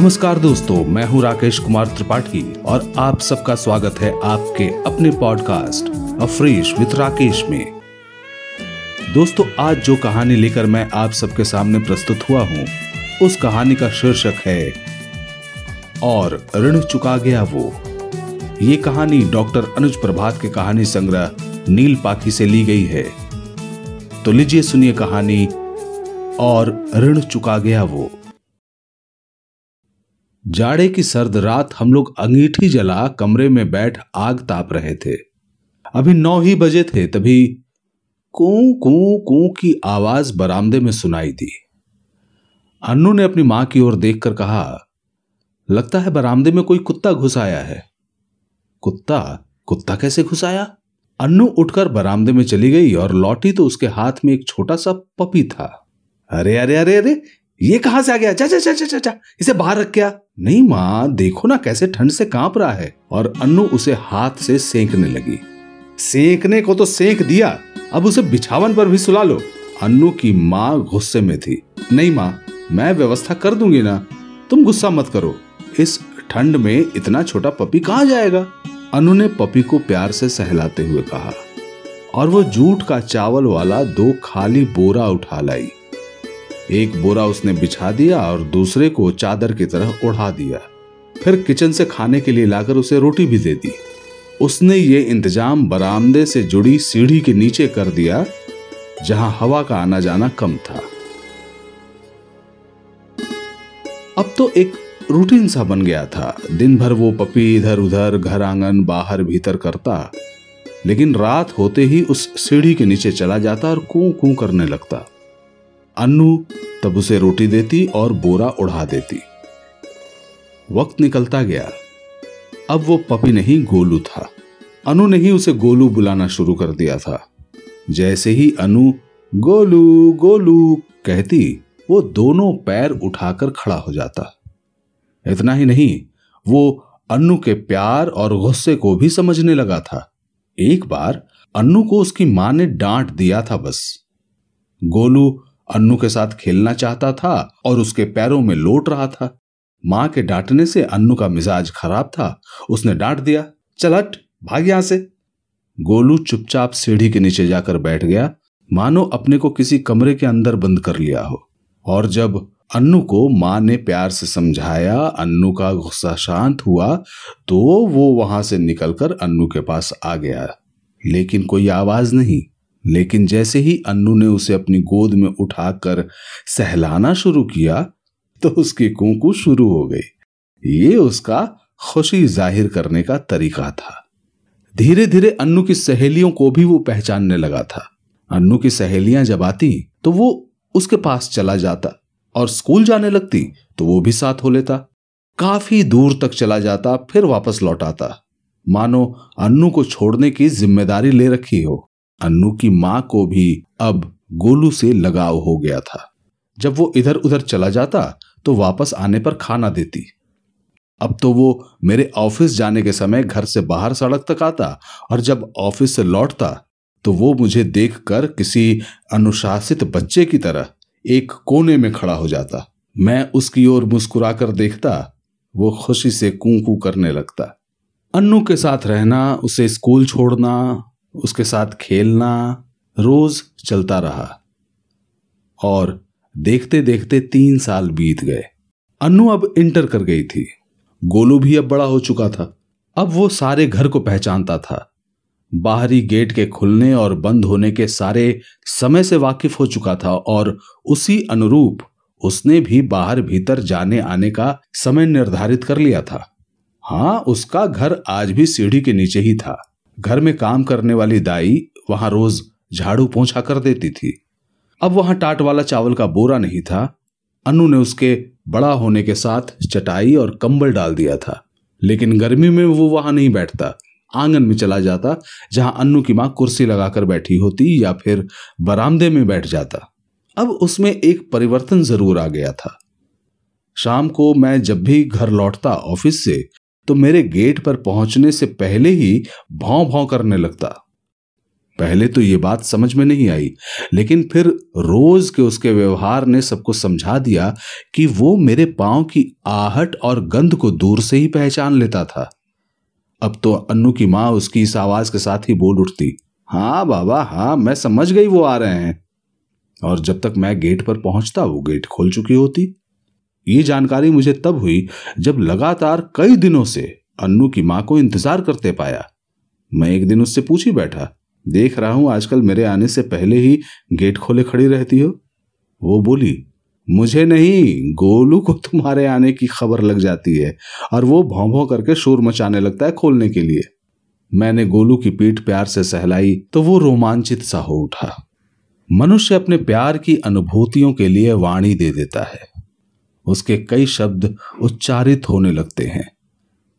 नमस्कार दोस्तों, मैं हूँ राकेश कुमार त्रिपाठी और आप सबका स्वागत है आपके अपने पॉडकास्ट अफ्रीश विद राकेश में। दोस्तों, आज जो कहानी लेकर मैं आप सबके सामने प्रस्तुत हुआ हूँ, उस कहानी का शीर्षक है, और ऋण चुका गया वो। ये कहानी डॉक्टर अनुज प्रभात के कहानी संग्रह नील पाखी से ली गई है। तो लीजिए सुनिए कहानी, और ऋण चुका गया वो। जाड़े की सर्द रात हम लोग अंगीठी जला कमरे में बैठ आग ताप रहे थे। अभी नौ ही बजे थे, तभी कू कू कू की आवाज़ बरामदे में सुनाई दी। अन्नू ने अपनी माँ की ओर देखकर कहा, लगता है बरामदे में कोई कुत्ता घुस आया है। कुत्ता? कुत्ता कैसे घुस आया? अन्नू उठकर बरामदे में चली गई और लौटी तो उसके हाथ में एक छोटा सा पपी था। अरे अरे अरे अरे ये कहाँ से आ गया? जा जा जा इसे बाहर रख क्या? नहीं माँ, देखो ना कैसे ठंड से काँप रहा है। और अन्नू उसे हाथ से सेंकने लगी। सेंकने को तो सेंक दिया। अब उसे बिछावन पर भी सुला लो। अन्नू की माँ गुस्से में थी। नहीं माँ, मैं व्यवस्था कर दूँगी ना। तुम गुस्सा मत करो। इस ठंड में इतना छोटा पपी कहाँ जाएगा? अनु ने पपी को प्यार से सहलाते हुए कहा। और वो जूट का चावल वाला दो खाली बोरा उठा लाई। एक बोरा उसने बिछा दिया और दूसरे को चादर की तरह उड़ा दिया। फिर किचन से खाने के लिए लाकर उसे रोटी भी दे दी। उसने ये इंतज़ाम बरामदे से जुड़ी सीढ़ी के नीचे कर दिया, जहाँ हवा का आना जाना कम था। अब तो एक रूटीन सा बन गया था। दिन भर वो पपी इधर उधर घर आँगन बाहर भीतर करता, लेकिन रात होते ही उस सीढ़ी के नीचे चला जाता और कू कू करने लगता। अन्नू तब उसे रोटी देती और बोरा उड़ा देती। वक्त निकलता गया। अब वो पपी नहीं, गोलू था। अनु ने ही उसे गोलू बुलाना शुरू कर दिया था। जैसे ही अनु गोलू गोलू कहती, वो दोनों पैर उठाकर खड़ा हो जाता। इतना ही नहीं, वो अन्नू के प्यार और गुस्से को भी समझने लगा था। एक बार अन्नू को उसकी माँ ने डांट दिया था बस। गोलू अन्नू के साथ खेलना चाहता था और उसके पैरों में लोट रहा था। माँ के डांटने से अन्नू का मिजाज खराब था। उसने डांट दिया चल हट भाग यहाँ से। गोलू चुपचाप सीढ़ी के नीचे जाकर बैठ गया। मानो अपने को किसी कमरे के अंदर बंद कर लिया हो। और जब अन्नू को माँ ने प्यार से समझाया, अन्नू का गुस्सा शांत हुआ तो वो वहाँ से निकलकर अन्नू के पास आ गया। लेकिन कोई आवाज़ नहीं। लेकिन जैसे ही अन्नू ने उसे अपनी गोद में उठाकर सहलाना शुरू किया तो उसकी कूकू शुरू हो गई। ये उसका खुशी ज़ाहिर करने का तरीका था। धीरे धीरे अन्नू की सहेलियों को भी वो पहचानने लगा था। अन्नू की सहेलियाँ जब आती तो वो उसके पास चला जाता और स्कूल जाने लगती तो वो भी साथ हो लेता। काफ़ी दूर तक चला जाता, फिर वापस लौट आता। मानो अन्नू को छोड़ने की ज़िम्मेदारी ले रखी हो। अन्नू की माँ को भी अब गोलू से लगाव हो गया था। जब वो इधर उधर चला जाता तो वापस आने पर खाना देती। अब तो वो मेरे ऑफ़िस जाने के समय घर से बाहर सड़क तक आता और जब ऑफ़िस से लौटता तो वो मुझे देखकर किसी अनुशासित बच्चे की तरह एक कोने में खड़ा हो जाता। मैं उसकी ओर मुस्कुराकर देखता, वो खुशी से कू करने लगता। अन्नू के साथ रहना, उसे स्कूल छोड़ना उसके साथ खेलना रोज चलता रहा और देखते देखते तीन साल बीत गए। अनु अब इंटर कर गई थी। गोलू भी अब बड़ा हो चुका था। अब वो सारे घर को पहचानता था। बाहरी गेट के खुलने और बंद होने के सारे समय से वाकिफ हो चुका था और उसी अनुरूप उसने भी बाहर भीतर जाने आने का समय निर्धारित कर लिया था। हाँ उसका घर आज भी सीढ़ी के नीचे ही था। घर में काम करने वाली दाई वहाँ रोज झाड़ू पोछा कर देती थी। अब वहाँ टाट वाला चावल का बोरा नहीं था। अनु ने उसके बड़ा होने के साथ चटाई और कंबल डाल दिया था। लेकिन गर्मी में वो वहाँ नहीं बैठता। आँगन में चला जाता, जहाँ अन्नू की माँ कुर्सी लगाकर बैठी होती या फिर बरामदे में बैठ जाता। अब उसमें एक परिवर्तन ज़रूर आ गया था। शाम को मैं जब भी घर लौटता ऑफ़िस से तो मेरे गेट पर पहुँचने से पहले ही भौं भौं करने लगता। पहले तो ये बात समझ में नहीं आई, लेकिन फिर रोज के उसके व्यवहार ने सबको समझा दिया कि वो मेरे पाँव की आहट और गंध को दूर से ही पहचान लेता था। अब तो अन्नू की माँ उसकी इस आवाज़ के साथ ही बोल उठती हाँ बाबा हाँ मैं समझ गई, वो आ रहे हैं। और जब तक मैं गेट पर पहुँचता, वो गेट खोल चुकी होती। ये जानकारी मुझे तब हुई जब लगातार कई दिनों से अन्नू की माँ को इंतज़ार करते पाया। मैं एक दिन उससे पूछ बैठा, देख रहा हूँ, आजकल मेरे आने से पहले ही गेट खोले खड़ी रहती हो? वो बोली, मुझे नहीं, गोलू को तुम्हारे आने की खबर लग जाती है और वो भौं भौं करके शोर मचाने लगता है खोलने के लिए। मैंने गोलू की पीठ प्यार से सहलाई तो वो रोमांचित सा हो उठा। मनुष्य अपने प्यार की अनुभूतियों के लिए वाणी दे देता है। उसके कई शब्द उच्चारित होने लगते हैं।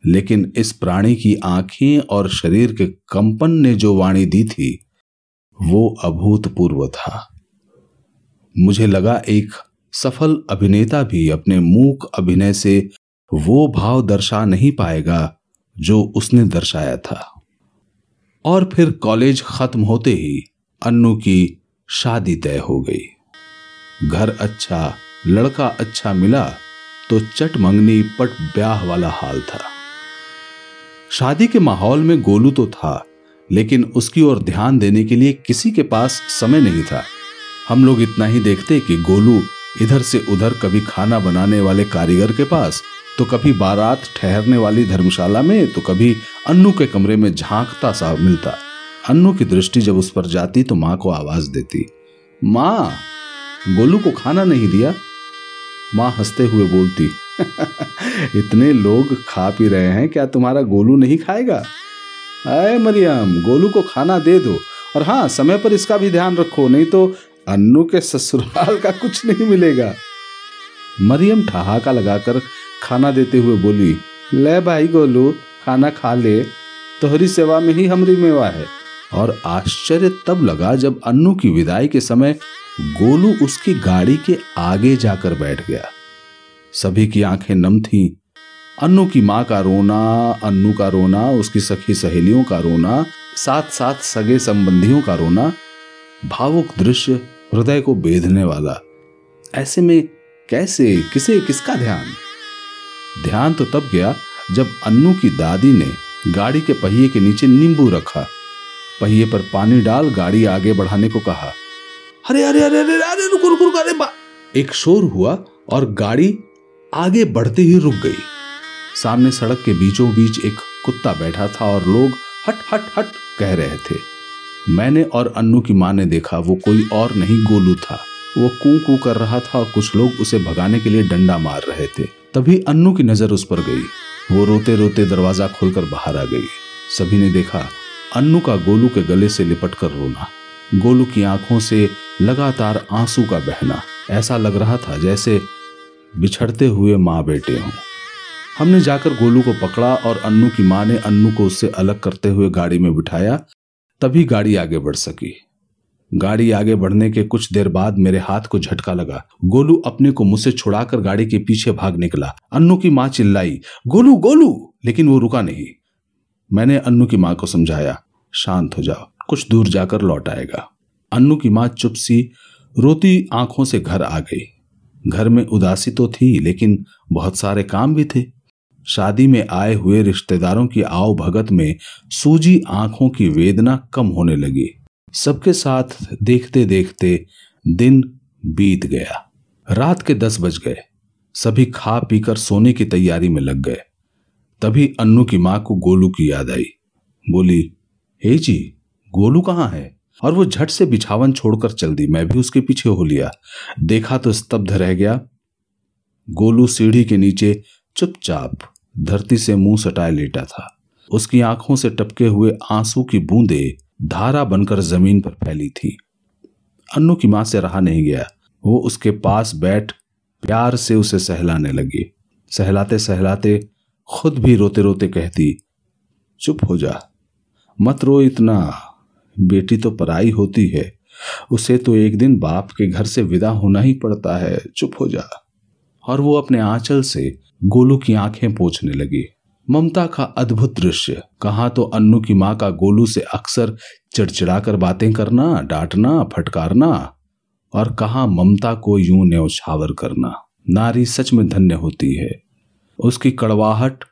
लेकिन इस प्राणी की आँखें और शरीर के कंपन ने जो वाणी दी थी, वो अभूतपूर्व था। मुझे लगा एक सफल अभिनेता भी अपने मूक अभिनय से वो भाव दर्शा नहीं पाएगा जो उसने दर्शाया था। और फिर कॉलेज खत्म होते ही अन्नू की शादी तय हो गई। घर अच्छा लड़का अच्छा मिला तो चट मंगनी पट ब्याह वाला हाल था। शादी के माहौल में गोलू तो था, लेकिन उसकी ओर ध्यान देने के लिए किसी के पास समय नहीं था। हम लोग इतना ही देखते कि गोलू इधर से उधर कभी खाना बनाने वाले कारीगर के पास तो कभी बारात ठहरने वाली धर्मशाला में तो कभी अन्नू के कमरे में झांकता सा मिलता। अन्नू की दृष्टि जब उस पर जाती तो माँ को आवाज़ देती, माँ, गोलू को खाना नहीं दिया? माँ हँसते हुए बोलती, इतने लोग खा पी रहे हैं, क्या तुम्हारा गोलू नहीं खाएगा? अरे मरियम, गोलू को खाना दे दो। और हाँ समय पर इसका भी ध्यान रखो, नहीं तो अन्नू के ससुराल का कुछ नहीं मिलेगा। मरियम ठहाका लगाकर खाना देते हुए बोली, ले भाई गोलू, खाना खा ले। तोहरी सेवा में ही हमरी मेवा है। और आश्चर्य तब लगा जब अन्नू की विदाई के समय गोलू उसकी गाड़ी के आगे जाकर बैठ गया। सभी की आँखें नम थीं। अन्नू की माँ का रोना, अन्नू का रोना, उसकी सखी सहेलियों का रोना साथ साथ सगे संबंधियों का रोना, भावुक दृश्य हृदय को बेधने वाला। ऐसे में कैसे, किसे, किसका ध्यान? ध्यान तो तब गया जब अन्नू की दादी ने गाड़ी के पहिए के नीचे नींबू रखा। पहिए पर पानी डाल गाड़ी आगे बढ़ाने को कहा। अरे अरे अरे अरे अरे रुको रुको रुको अरे एक शोर हुआ और गाड़ी आगे बढ़ते ही रुक गई। सामने सड़क के बीचों बीच एक कुत्ता बैठा था और लोग हट हट हट कह रहे थे। मैंने और अन्नू की माँ ने देखा वो कोई और नहीं गोलू था। वो कू कू कर रहा था और कुछ लोग उसे भगाने के लिए डंडा मार रहे थे। तभी अन्नू की नज़र उस पर गई। वो रोते रोते दरवाज़ा खोलकर बाहर आ गई। सभी ने देखा अन्नू का गोलू के गले से लिपट कर रोना। गोलू की आँखों से लगातार आँसू का बहना। ऐसा लग रहा था जैसे बिछड़ते हुए माँ बेटे हों। हमने जाकर गोलू को पकड़ा और अन्नू की माँ ने अन्नू को उससे अलग करते हुए गाड़ी में बिठाया, तभी गाड़ी आगे बढ़ सकी। गाड़ी आगे बढ़ने के कुछ देर बाद मेरे हाथ को झटका लगा। गोलू अपने को मुझसे छुड़ाकर गाड़ी के पीछे भाग निकला। अन्नू की माँ चिल्लाई, गोलू गोलू! लेकिन वो रुका नहीं। मैंने अन्नू की माँ को समझाया, शांत हो जाओ, कुछ दूर जाकर लौट आएगा। अन्नू की माँ चुप सी रोती आँखों से घर आ गई। घर में उदासी तो थी, लेकिन बहुत सारे काम भी थे। शादी में आए हुए रिश्तेदारों की आओ भगत में सूजी आँखों की वेदना कम होने लगी। सबके साथ देखते देखते दिन बीत गया। रात के दस बज गए। सभी खा पीकर सोने की तैयारी में लग गए। तभी अन्नू की माँ को गोलू की याद आई। बोली, हे जी, गोलू कहाँ है? और वो झट से बिछावन छोड़कर चल दी। मैं भी उसके पीछे हो लिया। देखा तो स्तब्ध रह गया। गोलू सीढ़ी के नीचे चुपचाप धरती से मुँह सटाए लेटा था। उसकी आँखों से टपके हुए आँसू की बूंदे धारा बनकर ज़मीन पर फैली थी। अन्नू की माँ से रहा नहीं गया। वो उसके पास बैठ प्यार से उसे सहलाने लगी। सहलाते सहलाते खुद भी रोते रोते कहती, चुप हो जा, मत रो इतना। बेटी तो पराई होती है, उसे तो एक दिन बाप के घर से विदा होना ही पड़ता है। चुप हो जा। और वो अपने आंचल से गोलू की आँखें पोछने लगी। ममता का अद्भुत दृश्य, कहा तो अन्नू की माँ का गोलू से अक्सर चिड़चिड़ा कर बातें करना, डांटना, फटकारना, और कहा ममता को यूँ न्यौछावर करना। नारी सच में धन्य होती है। उसकी कड़वाहट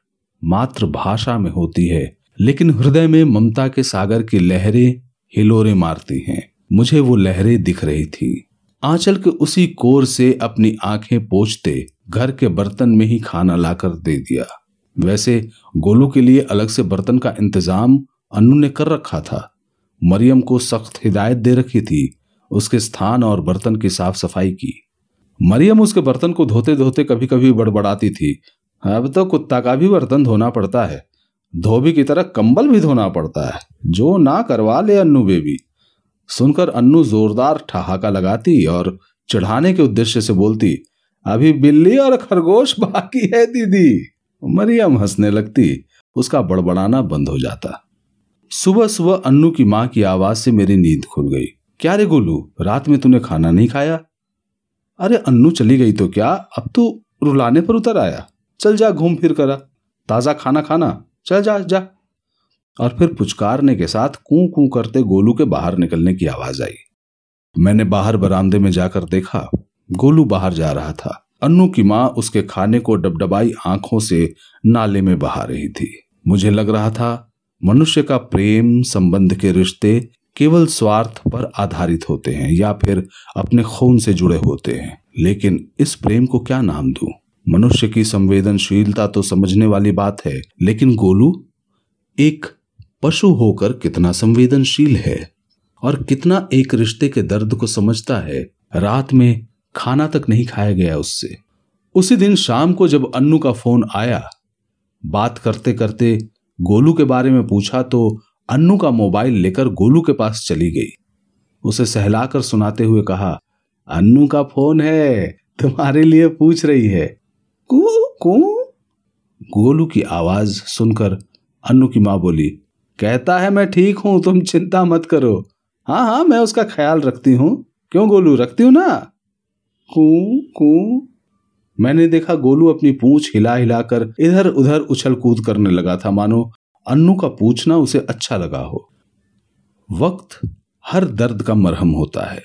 मातृभाषा में होती है, लेकिन हृदय में ममता के सागर की लहरें हिलोरे मारती हैं। मुझे वो लहरें दिख रही थी। आंचल के उसी कोर से अपनी आँखें पोछते घर के बर्तन में ही खाना लाकर दे दिया। वैसे गोलू के लिए अलग से बर्तन का इंतज़ाम अन्नू ने कर रखा था। मरियम को सख्त हिदायत दे रखी थी, उसके स्थान और बर्तन की साफ़ सफ़ाई की। मरियम उसके बर्तन को धोते धोते कभी कभी बड़बड़ाती थी अब तो कुत्ता का भी बर्तन धोना पड़ता है। धोबी की तरह कंबल भी धोना पड़ता है। जो ना करवा ले अन्नू बेबी। सुनकर अन्नू जोरदार ठहाका लगाती और चढ़ाने के उद्देश्य से बोलती, अभी बिल्ली और खरगोश बाकी है, दीदी। मरियम हंसने लगती। उसका बड़बड़ाना बंद हो जाता। सुबह सुबह अन्नू की माँ की आवाज़ से मेरी नींद खुल गई। क्या रे गोलू, रात में तूने खाना नहीं खाया? अरे, अन्नू चली गई तो क्या? अब तू रुलाने पर उतर आया। चल जा घूम फिर करा। ताज़ा खाना खाना, चल जा जा। और फिर पुचकारने के साथ कू कू करते गोलू के बाहर निकलने की आवाज़ आई। मैंने बाहर बरामदे में जाकर देखा, गोलू बाहर जा रहा था। अन्नू की माँ उसके खाने को डबडबाई आँखों से नाले में बहा रही थी। मुझे लग रहा था, मनुष्य का प्रेम संबंध के रिश्ते केवल स्वार्थ पर आधारित होते हैं या फिर अपने खून से जुड़े होते हैं। लेकिन इस प्रेम को क्या नाम दूँ? मनुष्य की संवेदनशीलता तो समझने वाली बात है, लेकिन गोलू, एक पशु होकर कितना संवेदनशील है और कितना एक रिश्ते के दर्द को समझता है, रात में खाना तक नहीं खाया गया उससे। उसी दिन शाम को जब अन्नू का फ़ोन आया, बात करते करते गोलू के बारे में पूछा तो अन्नू का मोबाइल लेकर गोलू के पास चली गई। उसे सहलाकर सुनाते हुए कहा, अन्नू का फ़ोन है, तुम्हारे लिए पूछ रही है। कू कू? गोलू की आवाज़ सुनकर अन्नू की माँ बोली, कहता है मैं ठीक हूँ, तुम चिंता मत करो। हाँ हाँ मैं उसका ख्याल रखती हूँ। क्यों गोलू, रखती हूँ ना? कू कू? मैंने देखा गोलू अपनी पूंछ हिला हिलाकर इधर उधर उछल कूद करने लगा था। मानो अन्नू का पूछना उसे अच्छा लगा हो। वक्त हर दर्द का मरहम होता है।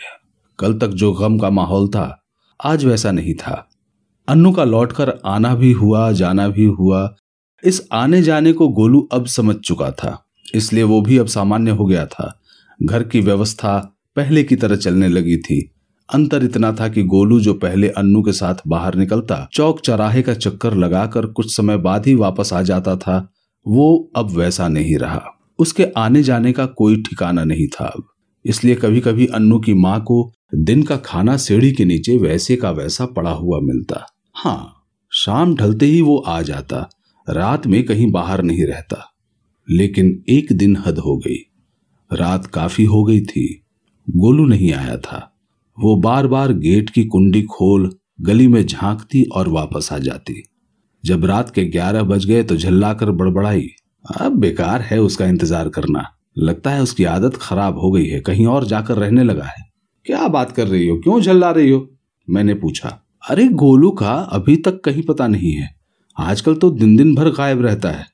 कल तक जो गम का माहौल था, आज वैसा नहीं था। अन्नू का लौटकर आना भी हुआ, जाना भी हुआ। इस आने जाने को गोलू अब समझ चुका था, इसलिए वो भी अब सामान्य हो गया था। घर की व्यवस्था पहले की तरह चलने लगी थी। अंतर इतना था कि गोलू जो पहले अन्नू के साथ बाहर निकलता, चौक चराहे का चक्कर लगाकर कुछ समय बाद ही वापस आ जाता था। वो अब वैसा नहीं रहा। उसके आने जाने का कोई ठिकाना नहीं था अब। इसलिए कभी कभी अन्नू की माँ को दिन का खाना, सीढ़ी के नीचे वैसे का वैसा पड़ा हुआ मिलता। हाँ शाम ढलते ही वो आ जाता, रात में कहीं बाहर नहीं रहता। लेकिन एक दिन हद हो गई। रात काफ़ी हो गई थी। गोलू नहीं आया था। वो बार बार गेट की कुंडी खोल, गली में झांकती और वापस आ जाती। जब रात के ग्यारह बज गए तो झल्लाकर बड़बड़ाई, अब बेकार है उसका इंतज़ार करना। लगता है उसकी आदत खराब हो गई है, कहीं और जाकर रहने लगा है। क्या बात कर रही हो? क्यों झल्ला रही हो? मैंने पूछा। अरे गोलू का अभी तक कहीं पता नहीं है। आजकल तो दिन दिन भर गायब रहता है।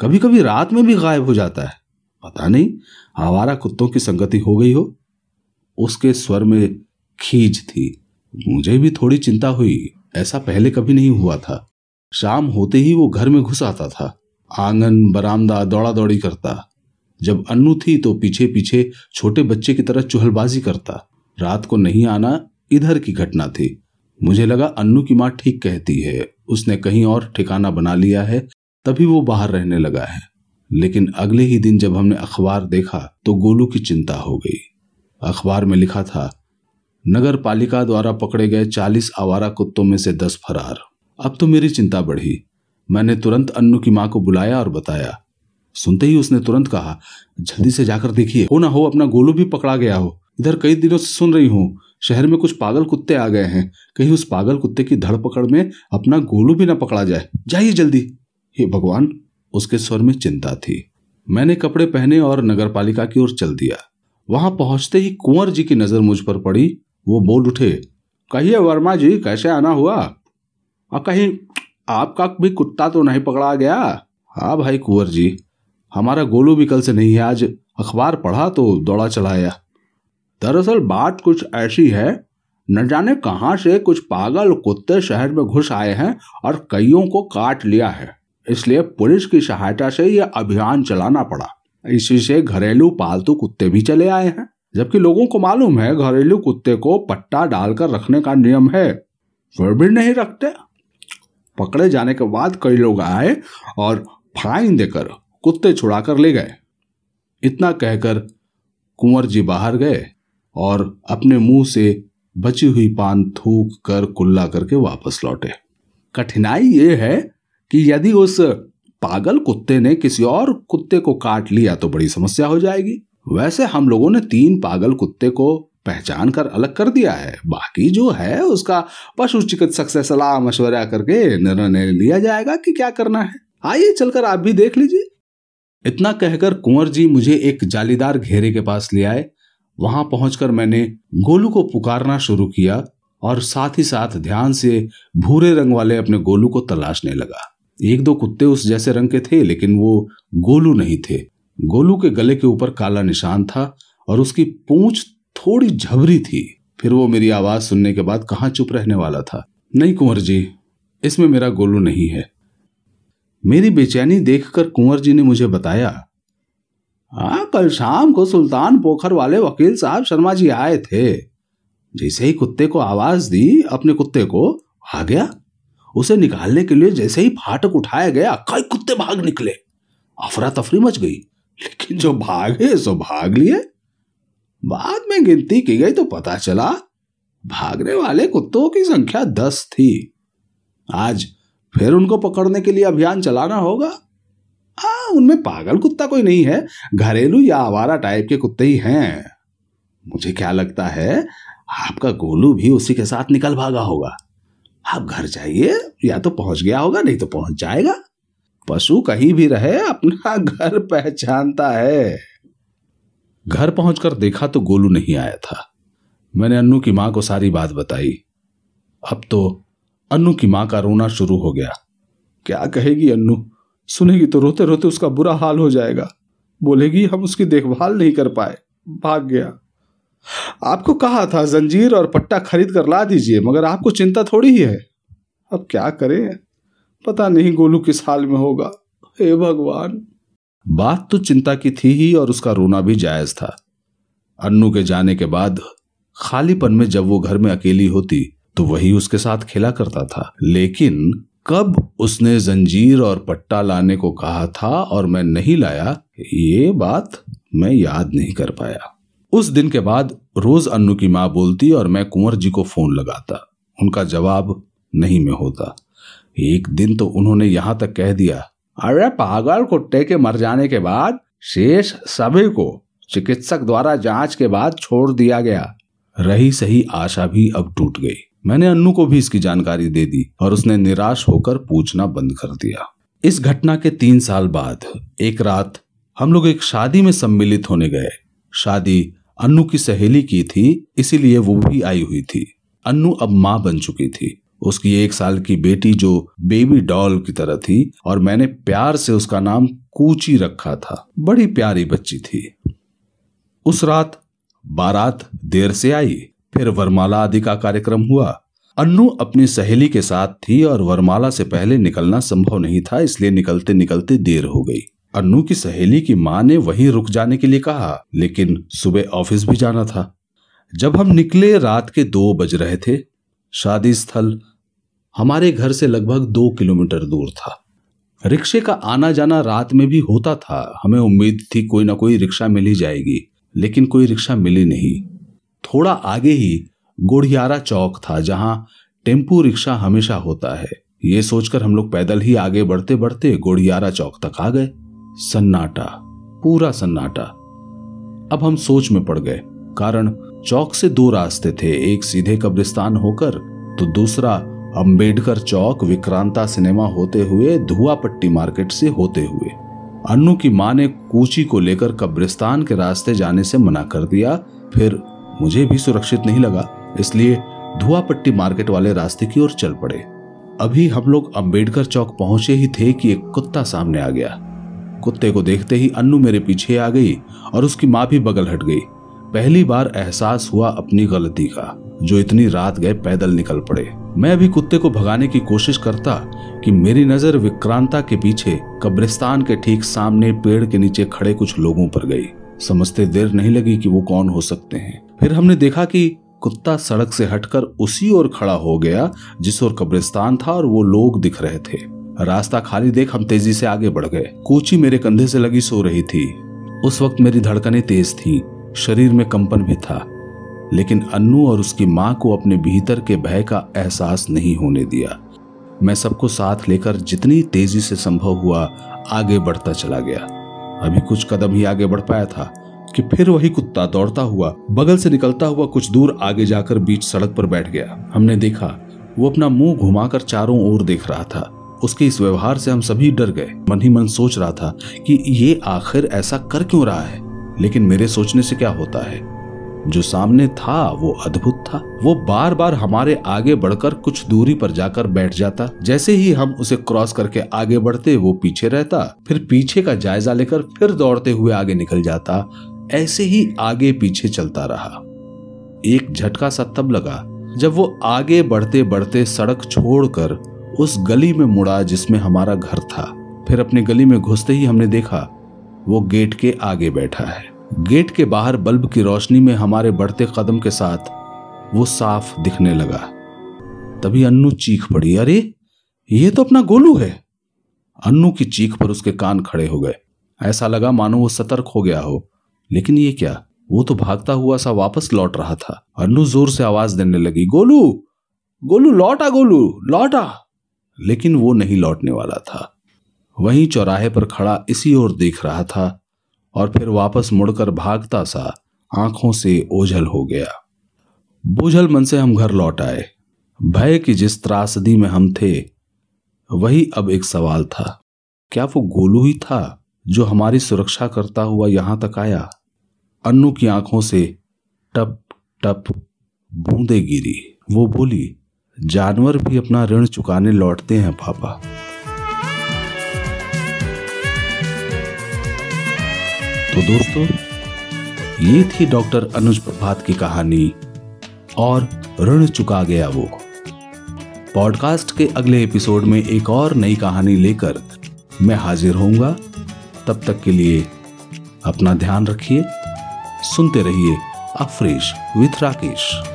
कभी कभी रात में भी गायब हो जाता है। पता नहीं, आवारा कुत्तों की संगति हो गई हो? उसके स्वर में खींच थी। मुझे भी थोड़ी चिंता हुई। ऐसा पहले कभी नहीं हुआ था। शाम होते ही वो घर में घुस आता था। आँगन, बरामदा दौड़ा दौड़ी करता। जब अन्नू थी तो पीछे पीछे छोटे बच्चे की तरह चुहलबाजी करता। रात को नहीं आना इधर की घटना थी। मुझे लगा, अन्नू की माँ ठीक कहती है। उसने कहीं और ठिकाना बना लिया है, तभी वो बाहर रहने लगा है। लेकिन अगले ही दिन जब हमने अखबार देखा तो गोलू की चिंता हो गई। अखबार में लिखा था, नगर पालिका द्वारा पकड़े गए चालीस आवारा कुत्तों में से दस फरार। अब तो मेरी चिंता बढ़ी। मैंने तुरंत अन्नू की माँ को बुलाया और बताया। सुनते ही उसने तुरंत कहा, जल्दी से जाकर देखिए। हो ना हो, अपना गोलू भी पकड़ा गया हो। इधर कई दिनों से सुन रही हूँ। शहर में कुछ पागल कुत्ते आ गए हैं। कहीं उस पागल कुत्ते की धड़ पकड़ में अपना गोलू भी ना पकड़ा जाए। जाइए जल्दी। हे भगवान, उसके स्वर में चिंता थी। मैंने कपड़े पहने और नगर पालिका की ओर चल दिया। वहाँ पहुँचते ही कुंवर जी की नज़र मुझ पर पड़ी। वो बोल उठे, कहिए वर्मा जी, कैसे आना हुआ? और कहीं आपका भी कुत्ता तो नहीं पकड़ा गया? हाँ भाई कुंवर जी, हमारा गोलू भी कल से नहीं है। आज अखबार पढ़ा तो दौड़ा चलाया दरअसल बात कुछ ऐसी है, न जाने कहाँ से कुछ पागल कुत्ते शहर में घुस आए हैं और कईयों को काट लिया है। इसलिए पुलिस की सहायता से यह अभियान चलाना पड़ा। इसी से घरेलू पालतू कुत्ते भी चले आए हैं, जबकि लोगों को मालूम है घरेलू कुत्ते को पट्टा डालकर रखने का नियम है। फिर भी नहीं रखते। पकड़े जाने के बाद कई लोग आए और फाइन देकर कुत्ते छुड़ाकर ले गए। इतना कहकर कुंवर जी बाहर गए। और अपने मुँह से बची हुई पान थूक कर कुल्ला करके वापस लौटे। कठिनाई ये है कि यदि उस पागल कुत्ते ने किसी और कुत्ते को काट लिया तो बड़ी समस्या हो जाएगी। वैसे हम लोगों ने तीन पागल कुत्ते को पहचान कर अलग कर दिया है। बाकी जो है उसका पशु चिकित्सक से सलाह मशवरा करके निर्णय लिया जाएगा कि क्या करना है। आइए चलकर आप भी देख लीजिए। इतना कहकर कुंवर जी मुझे एक जालीदार घेरे के पास ले आए। वहाँ पहुंचकर मैंने गोलू को पुकारना शुरू किया और साथ ही साथ ध्यान से भूरे रंग वाले अपने गोलू को तलाशने लगा। एक दो कुत्ते उस जैसे रंग के थे, लेकिन वो गोलू नहीं थे। गोलू के गले के ऊपर काला निशान था और उसकी पूंछ थोड़ी झबरी थी। फिर वो मेरी आवाज़ सुनने के बाद कहाँ चुप रहने वाला था? नहीं कुंवर जी, इसमें मेरा गोलू नहीं है। मेरी बेचैनी देखकर कुंवर जी ने मुझे बताया हाँ कल शाम को सुल्तान पोखर वाले वकील साहब शर्मा जी आए थे। जैसे ही कुत्ते को आवाज़ दी, अपने कुत्ते को, आ गया? उसे निकालने के लिए जैसे ही फाटक उठाया गया कई कुत्ते भाग निकले। अफरा तफरी मच गई। लेकिन जो भागे, सो भाग लिए। बाद में गिनती की गई तो पता चला, भागने वाले कुत्तों की संख्या दस थी। आज फिर उनको पकड़ने के लिए अभियान चलाना होगा। हाँ उनमें पागल कुत्ता कोई नहीं है। घरेलू या आवारा टाइप के कुत्ते ही हैं। मुझे क्या लगता है, आपका गोलू भी उसी के साथ निकल भागा होगा। आप घर जाइए, या तो पहुँच गया होगा, नहीं तो पहुँच जाएगा। पशु कहीं भी रहे, अपना घर पहचानता है। घर पहुंचकर देखा तो गोलू नहीं आया था। मैंने अन्नू की माँ को सारी बात बताई। अब तो अन्नू की माँ का रोना शुरू हो गया। क्या कहेगी अन्नू? सुनेगी तो रोते रोते उसका बुरा हाल हो जाएगा। बोलेगी, हम उसकी देखभाल नहीं कर पाए। भाग गया। आपको कहा था, जंजीर और पट्टा खरीद कर ला दीजिए, मगर आपको चिंता थोड़ी ही है। अब क्या करें? पता नहीं गोलू किस हाल में होगा। हे भगवान। बात तो चिंता की थी ही, और उसका रोना भी जायज़ था। अन्नू के जाने के बाद, खालीपन में जब वो घर में अकेली होती तो वही उसके साथ खेला करता था। लेकिन कब उसने जंजीर और पट्टा लाने को कहा था और मैं नहीं लाया, ये बात मैं याद नहीं कर पाया। उस दिन के बाद रोज अन्नू की माँ बोलती और मैं कुंवर जी को फ़ोन लगाता। उनका जवाब नहीं में होता। एक दिन तो उन्होंने यहाँ तक कह दिया, अरे पागल कुत्ते के मर जाने के बाद शेष सभी को चिकित्सक द्वारा जाँच के बाद छोड़ दिया गया। रही सही आशा भी अब टूट गई। मैंने अन्नू को भी इसकी जानकारी दे दी और उसने निराश होकर पूछना बंद कर दिया। इस घटना के तीन साल बाद, एक रात, हम लोग एक शादी में सम्मिलित होने गए। शादी अन्नू की सहेली की थी, इसीलिए वो भी आई हुई थी। अन्नू अब माँ बन चुकी थी। उसकी एक साल की बेटी जो बेबी डॉल की तरह थी और मैंने प्यार से उसका नाम कूची रखा था। बड़ी प्यारी बच्ची थी। उस रात, बारात देर से आई। फिर वरमाला आदि का कार्यक्रम हुआ। अन्नू अपनी सहेली के साथ थी और वरमाला से पहले निकलना संभव नहीं था, इसलिए निकलते निकलते देर हो गई। अन्नू की सहेली की माँ ने वहीं रुक जाने के लिए कहा, लेकिन सुबह ऑफ़िस भी जाना था। जब हम निकले, रात के दो बज रहे थे। शादी स्थल हमारे घर से लगभग दो किलोमीटर दूर था। रिक्शे का आना जाना रात में भी होता था। हमें उम्मीद थी कोई ना कोई रिक्शा मिल ही जाएगी, लेकिन कोई रिक्शा मिली नहीं। थोड़ा आगे ही गोढ़ियारा चौक था, जहाँ टेंपू रिक्शा हमेशा होता है। ये सोचकर हम लोग पैदल ही आगे बढ़ते बढ़ते गोढ़ियारा चौक तक आ गए। सन्नाटा, पूरा सन्नाटा। अब हम सोच में पड़ गए, कारण चौक से दो रास्ते थे, एक सीधे कब्रिस्तान होकर तो दूसरा अंबेडकर चौक विक्रांता सिनेमा होते हुए धुआ पट्टी मार्केट से होते हुए। अन्नू की माँ ने कूची को लेकर कब्रिस्तान के रास्ते जाने से मना कर दिया, फिर मुझे भी सुरक्षित नहीं लगा, इसलिए धुआ पट्टी मार्केट वाले रास्ते की ओर चल पड़े। अभी हम लोग अंबेडकर चौक पहुँचे ही थे कि एक कुत्ता सामने आ गया। कुत्ते को देखते ही अन्नू मेरे पीछे आ गई और उसकी माँ भी बगल हट गई। पहली बार एहसास हुआ अपनी गलती का, जो इतनी रात गए पैदल निकल पड़े। मैं अभी कुत्ते को भगाने की कोशिश करता कि मेरी नज़र विक्रांता के पीछे, कब्रिस्तान के ठीक सामने पेड़ के नीचे खड़े कुछ लोगों पर गई। समझते देर नहीं लगी कि वो कौन हो सकते हैं। फिर हमने देखा कि कुत्ता सड़क से हटकर उसी ओर खड़ा हो गया, जिस ओर कब्रिस्तान था और वो लोग दिख रहे थे। रास्ता खाली देख हम तेज़ी से आगे बढ़ गए। कोची मेरे कंधे से लगी सो रही थी। उस वक्त मेरी धड़कनें तेज थी, शरीर में कंपन भी था, लेकिन अन्नू और उसकी माँ को अपने भीतर के भय का एहसास नहीं होने दिया। मैं सबको साथ लेकर जितनी तेज़ी से संभव हुआ आगे बढ़ता चला गया। अभी कुछ कदम ही आगे बढ़ पाया था। कि फिर वही कुत्ता दौड़ता हुआ, बगल से निकलता हुआ कुछ दूर आगे जाकर बीच सड़क पर बैठ गया। हमने देखा, वो अपना मुँह घुमाकर चारों ओर देख रहा था। उसके इस व्यवहार से हम सभी डर गए। मन ही मन सोच रहा था कि ये आखिर ऐसा कर क्यों रहा है? लेकिन मेरे सोचने से क्या होता है? जो सामने था, वो अद्भुत था। वो बार बार हमारे आगे बढ़कर कुछ दूरी पर जाकर बैठ जाता। जैसे ही हम उसे क्रॉस करके आगे बढ़ते, वो पीछे रहता। फिर पीछे का जायजा लेकर फिर दौड़ते हुए आगे निकल जाता। ऐसे ही आगे पीछे चलता रहा। एक झटका सा तब लगा जब वो आगे बढ़ते बढ़ते सड़क छोड़कर उस गली में मुड़ा जिसमें हमारा घर था। फिर अपनी गली में घुसते ही हमने देखा, वो गेट के आगे बैठा है। गेट के बाहर बल्ब की रोशनी में हमारे बढ़ते कदम के साथ वो साफ़ दिखने लगा। तभी अन्नू चीख पड़ी, अरे, ये तो अपना गोलू है। अन्नू की चीख पर उसके कान खड़े हो गए। ऐसा लगा मानो वो सतर्क हो गया हो। लेकिन ये क्या? वो तो भागता हुआ सा वापस लौट रहा था। अन्नू ज़ोर से आवाज़ देने लगी, गोलू गोलू, लौटा गोलू, लौटा! लेकिन वो नहीं लौटने वाला था। वहीं चौराहे पर खड़ा इसी ओर देख रहा था और फिर वापस मुड़कर भागता सा आँखों से ओझल हो गया। बोझल मन से हम घर लौट आए। भय की जिस त्रासदी में हम थे, वही अब एक सवाल था। क्या वो गोलू ही था जो हमारी सुरक्षा करता हुआ यहाँ तक आया? अन्नू की आँखों से टप टप बूंदे गिरी। वो बोली, जानवर भी अपना ऋण चुकाने लौटते हैं, पापा। तो दोस्तों, ये थी डॉक्टर अनुज प्रभात की कहानी, और ऋण चुका गया वो। पॉडकास्ट के अगले एपिसोड में एक और नई कहानी लेकर मैं हाजिर होऊँगा। तब तक के लिए अपना ध्यान रखिए। सुनते रहिए अफ्रेश विथ राकेश।